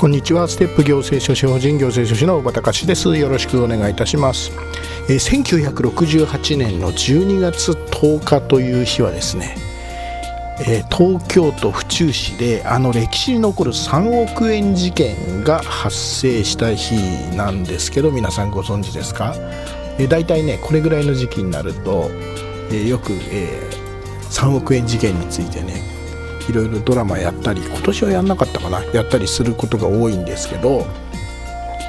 こんにちは。ステップ行政書士法人行政書士の小畑隆です。よろしくお願いいたします、えー、1968年の12月10日という日はですね、えー、東京都府中市であの歴史に残る3億円事件が発生した日なんですけど皆さんご存知ですか、えー、大体ねこれぐらいの時期になると、えー、よく、えー、3億円事件についてねいろいろドラマやったり今年はやんなかったかな。やったりすることが多いんですけど、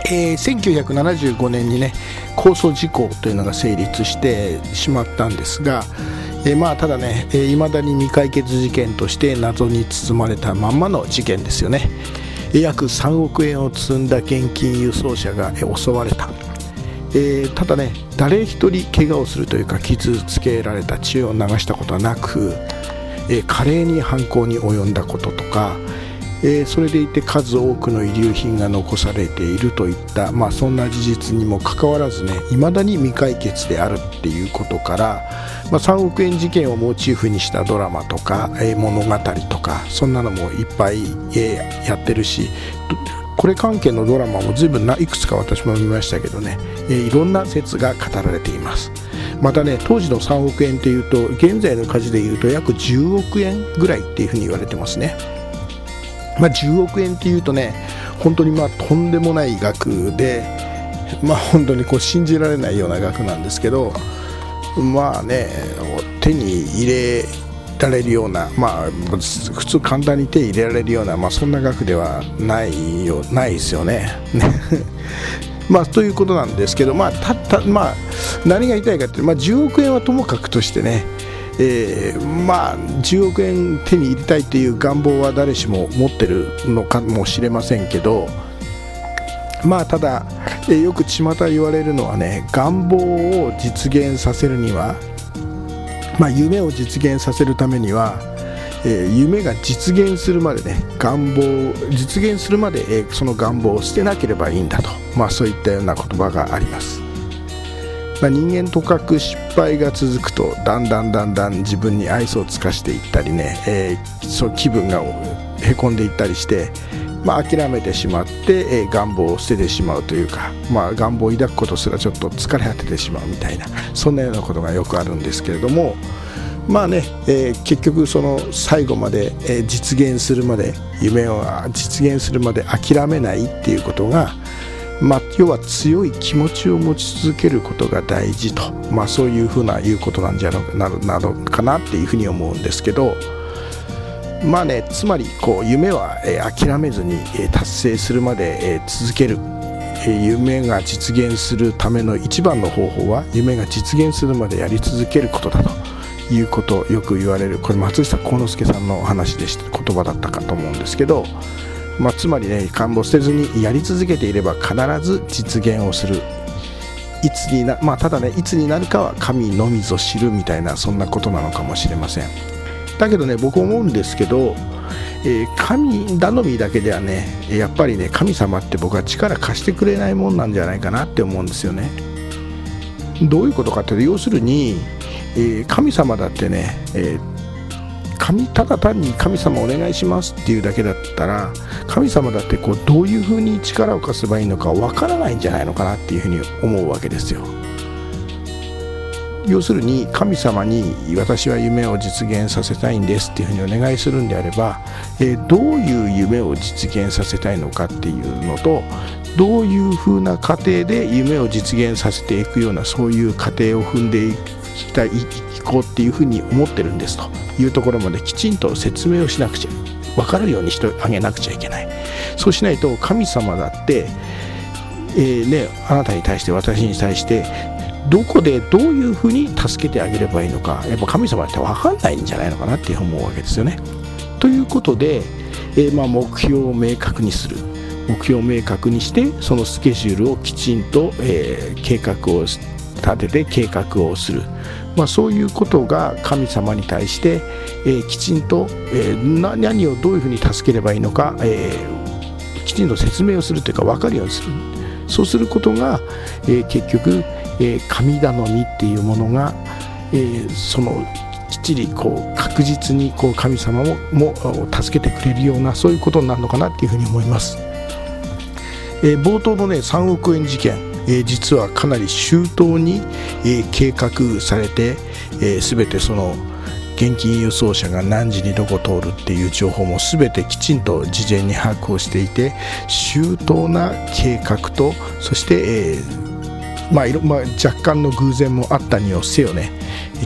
えー、1975年にね控訴事項というのが成立してしまったんですが、えー、まあただねいま、えー、だに未解決事件として謎に包まれたまんまの事件ですよね。約3億円を積んだ現金輸送車が襲われた。えー、ただね誰一人怪我をするというか傷つけられた血を流したことはなく、え華麗に犯行に及んだこととか、え、それでいて数多くの遺留品が残されているといった、まあ、そんな事実にもかかわらずね未だに未解決であるっていうことから、まあ、3億円事件をモチーフにしたドラマとか、え、物語とかそんなのもいっぱい、え、やってるしこれ関係のドラマも随分ないくつか私も見ましたけどね、えいろんな説が語られています。またね当時の3億円っていうと現在の価値でいうと約10億円ぐらいっていうふうに言われてますね。まあ、10億円っていうとね本当にまあとんでもない額でまあ本当にこう信じられないような額なんですけどまあね手に入れられるようなまあ普通簡単に手入れられるようなまあそんな額ではないよないですよね。まあ、ということなんですけど、まあ、たたまあ、何が言いたいかというと、まあ、10億円はともかくとしてね、えー、まあ、10億円手に入れたいという願望は誰しも持ってるのかもしれませんけど、まあ、ただ、えー、よく巷言われるのはね願望を実現させるには、まあ、夢を実現させるためにはえー、夢が実現するまでね願望実現するまで、えー、その願望を捨てなければいいんだと、まあ、そういったような言葉があります、まあ、人間とかく失敗が続くとだんだんだんだん自分に愛想を尽かしていったりね、えー、そう気分がへこんでいったりしてまあ、諦めてしまって、えー、願望を捨ててしまうというか、まあ、願望を抱くことすらちょっと疲れ果ててしまうみたいなそんなようなことがよくあるんですけれども、まあね、えー、結局その最後まで、えー、実現するまで夢を実現するまで諦めないっていうことが、まあ、要は強い気持ちを持ち続けることが大事と、まあ、そういうふうな言うことなんじゃなのかなっていうふうに思うんですけどまあねつまりこう夢は、えー、諦めずに、えー、達成するまで、えー、続ける夢が実現するための一番の方法は夢が実現するまでやり続けることだと。いうことよく言われるこれ松下幸之助さんの話でした言葉だったかと思うんですけど、まあ、つまりね官房捨てずにやり続けていれば必ず実現をする。いつになまあただねいつになるかは神のみぞ知るみたいなそんなことなのかもしれません。だけどね僕思うんですけど、えー、神頼みだけではねやっぱりね神様って僕は力貸してくれないもんなんじゃないかなって思うんですよね。どういうことかって要するにえー、神様だってね、えー神ただ単に神様お願いしますっていうだけだったら神様だってこうどういうふうに力を貸せばいいのかわからないんじゃないのかなっていうふうに思うわけですよ。要するに神様に私は夢を実現させたいんですっていうふうにお願いするんであれば、えー、どういう夢を実現させたいのかっていうのとどういうふうな過程で夢を実現させていくようなそういう過程を踏んでいくきたいいこうっていうふうに思ってるんですというところまできちんと説明をしなくちゃ分かるようにしてあげなくちゃいけないそうしないと神様だって、えーね、あなたに対して私に対してどこでどういうふうに助けてあげればいいのかやっぱ神様って分かんないんじゃないのかなって思うわけですよね。ということで、えー、まあ、目標を明確にする目標を明確にしてそのスケジュールをきちんと、えー、計画をして立てて計画をする、まあ、そういうことが神様に対して、えー、きちんと、え何をどういうふうに助ければいいのか、えきちんと説明をするというか分かるようにする。そうすることが、え結局えー、神頼みっていうものが、えー、そのきっちりこう確実にこう神様もも助けてくれるようなそういうことになるのかなっていうふうに思います、えー、冒頭のね3億円事件、えー、実はかなり周到に、えー、計画されて、えー、全てその現金輸送車が何時にどこ通るっていう情報も全てきちんと事前に把握をしていて周到な計画とそして、えーまあまあ、若干の偶然もあったにせよね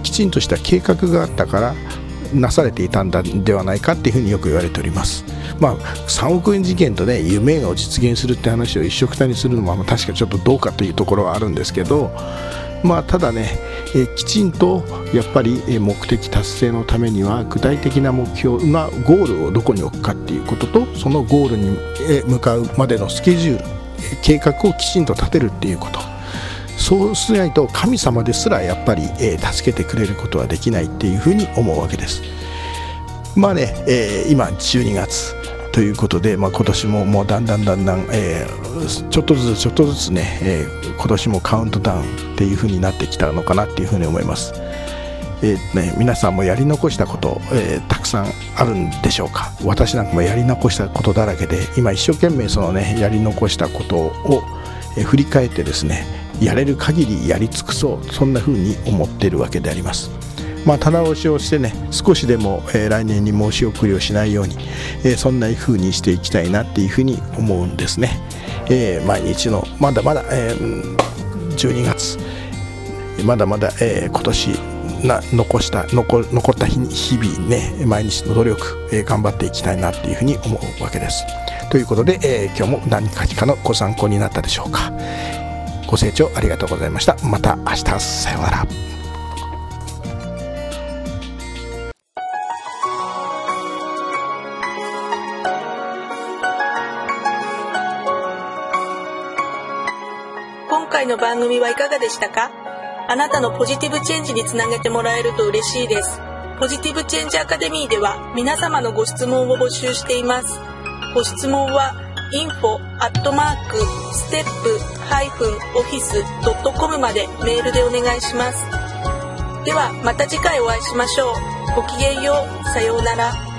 きちんとした計画があったからなされていたんではないかっていうふうによく言われております。まあ、3億円事件とね夢を実現するって話を一緒くたにするのも確かちょっとどうかというところはあるんですけど、まあ、ただね、えきちんとやっぱり目的達成のためには具体的な目標なゴールをどこに置くかっていうこととそのゴールに向かうまでのスケジュール計画をきちんと立てるっていうことそうしないと神様ですらやっぱり、えー、助けてくれることはできないっていうふうに思うわけですまあね、えー、今12月ということで、まあ、今年ももうだんだんだんだん、えー、ちょっとずつちょっとずつね、えー、今年もカウントダウンっていうふうになってきたのかなっていうふうに思います。えーね、皆さんもやり残したこと、えー、たくさんあるんでしょうか？私なんかもやり残したことだらけで今一生懸命そのねやり残したことを、え、振り返ってですねやれる限りやり尽くそうそんな風に思っているわけであります。まあ、棚押しをしてね少しでも、えー、来年に申し送りをしないように、えー、そんな風にしていきたいなっていうふうに思うんですね、えー、毎日のまだまだ、え12月まだまだ、え今年な残した残残った日日々ね毎日の努力、え頑張っていきたいなっていうふうに思うわけです。ということで、え今日も何かしかのご参考になったでしょうか。ご清聴ありがとうございましたまた明日さようなら今回の番組はいかがでしたか？あなたのポジティブチェンジにつなげてもらえると嬉しいです。ポジティブチェンジアカデミーでは皆様のご質問を募集しています。ご質問は info アットマークステップハイフンオフィスドットコムまでメールでお願いします。ではまた次回お会いしましょう。ごきげんよう。さようなら。